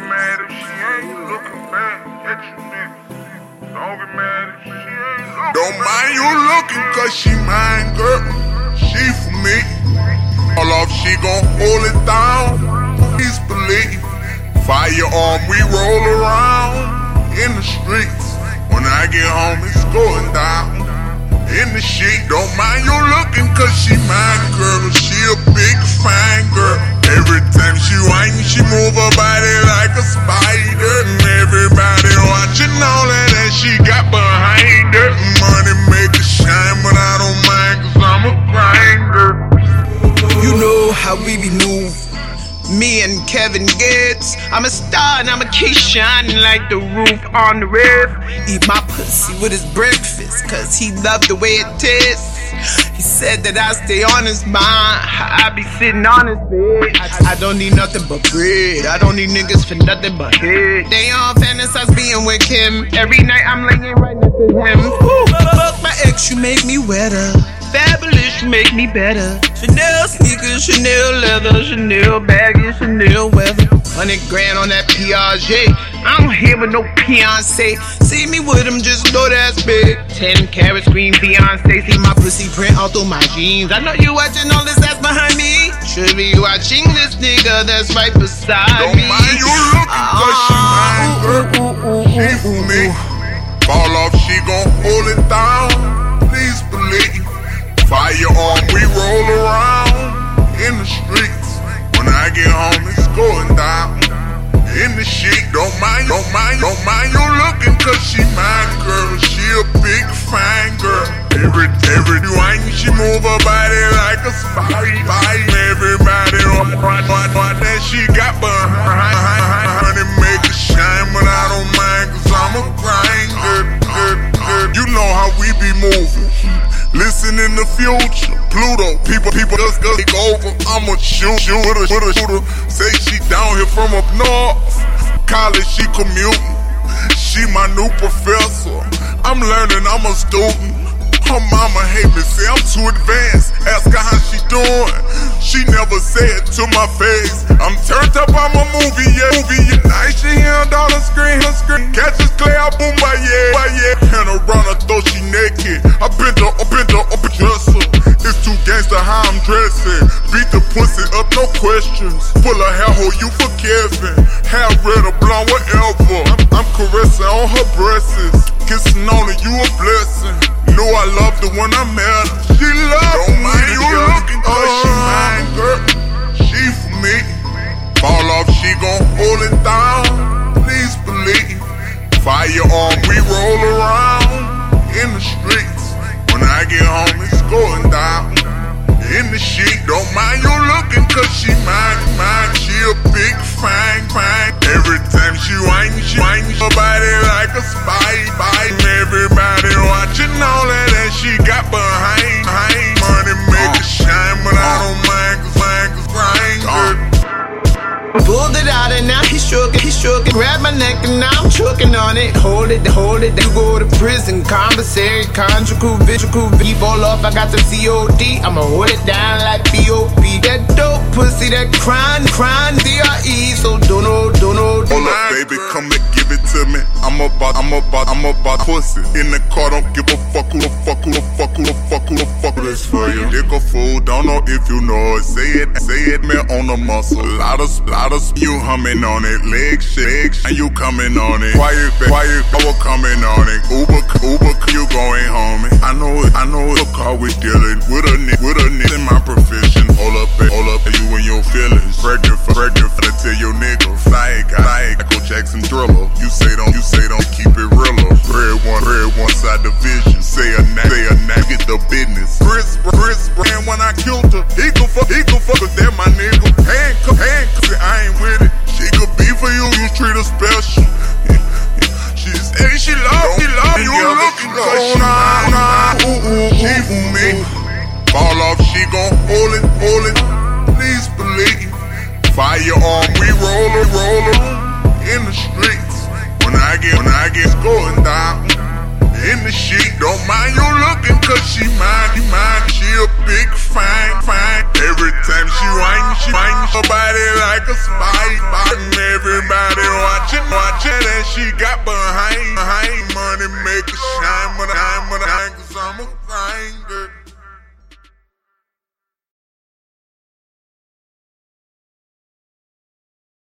get mad if she ain't looking back at you, nigga. Don't get mad if she ain't looking Don't mind you looking, cause she mine, girl. She for me. All off, she gon' hold it down peacefully. Firearm, we roll around in the streets. When I get home, it's going down in the sheet. Don't mind you looking, cause she mine, girl. She a big fine girl. Every time she whine, she move how we be. Me and Kevin Gates. I'm a star and I'ma keep shining like the roof on the roof. Eat my pussy with his breakfast, cause he loved the way it tastes. He said that I stay on his mind. I be sitting on his bed. I, I don't need nothing but bread. I don't need niggas for nothing but head. They all fantasize being with him. Every night I'm laying right next to him. Fuck my ex, you make me wetter. Fabulous, you make me better. Chanel sneakers, Chanel leather, Chanel baggy, Chanel weather. Hundred grand on that Piaget. I don't hear with no Beyonce. See me with him, just know that's big. Ten carats, green Beyonce. See my pussy print all through my jeans. I know you watching all this ass behind me. Should be watching this nigga that's right beside Don't me. mind you looking, ah, Firearm, we roll around in the streets. When I get home, it's going down. In the sheet, don't mind, don't mind, don't mind you looking, cause she mine, girl. She a big fine girl. Every, every wine, she move her body like a spider. Everybody on what, what that she got behind. People, just go over. I'ma shoot, shoot with a, a shooter. Say she down here from up north. College, she commuting. She my new professor. I'm learning, I'm a student. Her mama hate me, say I'm too advanced. Ask her how she doing. She never said to my face. I'm turned up, I'm a movie, yeah, movie. Yeah. Night she hear a dollar screen, her screen. Catches clear, I boom, by yeah, by yeah. And around her she naked. I bent her, I bent her, up a dresser. It's too gangster how I'm dressing. Beat the pussy up, no questions. Pull a hair hole, you for Kevin. Hair red or blonde, whatever. I'm, I'm caressing on her breasts. Kissing on her, you a blessing. Know I love the one I met. She love Don't mind you looking, cause she mine, girl. She for me. Fall off, she gon' hold it down. Please believe. A big fine, fine. Every time she whine, she whine her body like a spider. Everybody watching all of that she got behind. My neck and now I'm choking on it. Hold it, hold it. You go to prison, commissary, conjugal, visual, V fall off. I got the COD. I'ma hold it down like POP. That dope pussy, that crime, crime, DRE. So don't know, don't know, Hold up, baby, come and give it to me. I'm about, I'm about, I'm about pussy. In the car, don't give a fuck who the fuck who the fuck who the fuck who the fuck this for you. Dick a fool, don't know if you know it. Say it, say it, man, on the muscle. Lot of, lot of you humming on it. Leg shit, and you coming on it. Quiet, quiet, power coming on it. Uber, Uber, you going home. I know it, I know it. car we dealing with a nigga, with a nigga in my profession. Hold up, hold up, you and your feelings. Pregnant, pregnant, for to tell your nigga. It, fly Michael Jackson thriller. You say don't, you say don't keep it realer. Red one, red one side division. Say a nag, say a nag, get the business. Chris, Chris, brand when I killed her. He could fuck, he could fuck, cause that my nigga. Handcuff, handcuff, I ain't with it. She could be for you, you treat her special. She say she love, she love you looking cause she she gon' hold it, hold it. Please believe. Firearm, we rollin', rollin' in the streets. When I get, when I get going down in the sheet, don't mind you looking, cause she mine, she mine. She a big fine, fine. Every time she whine, she whine her body like a spider. And everybody watching, watching, and she got behind, behind money make it shine,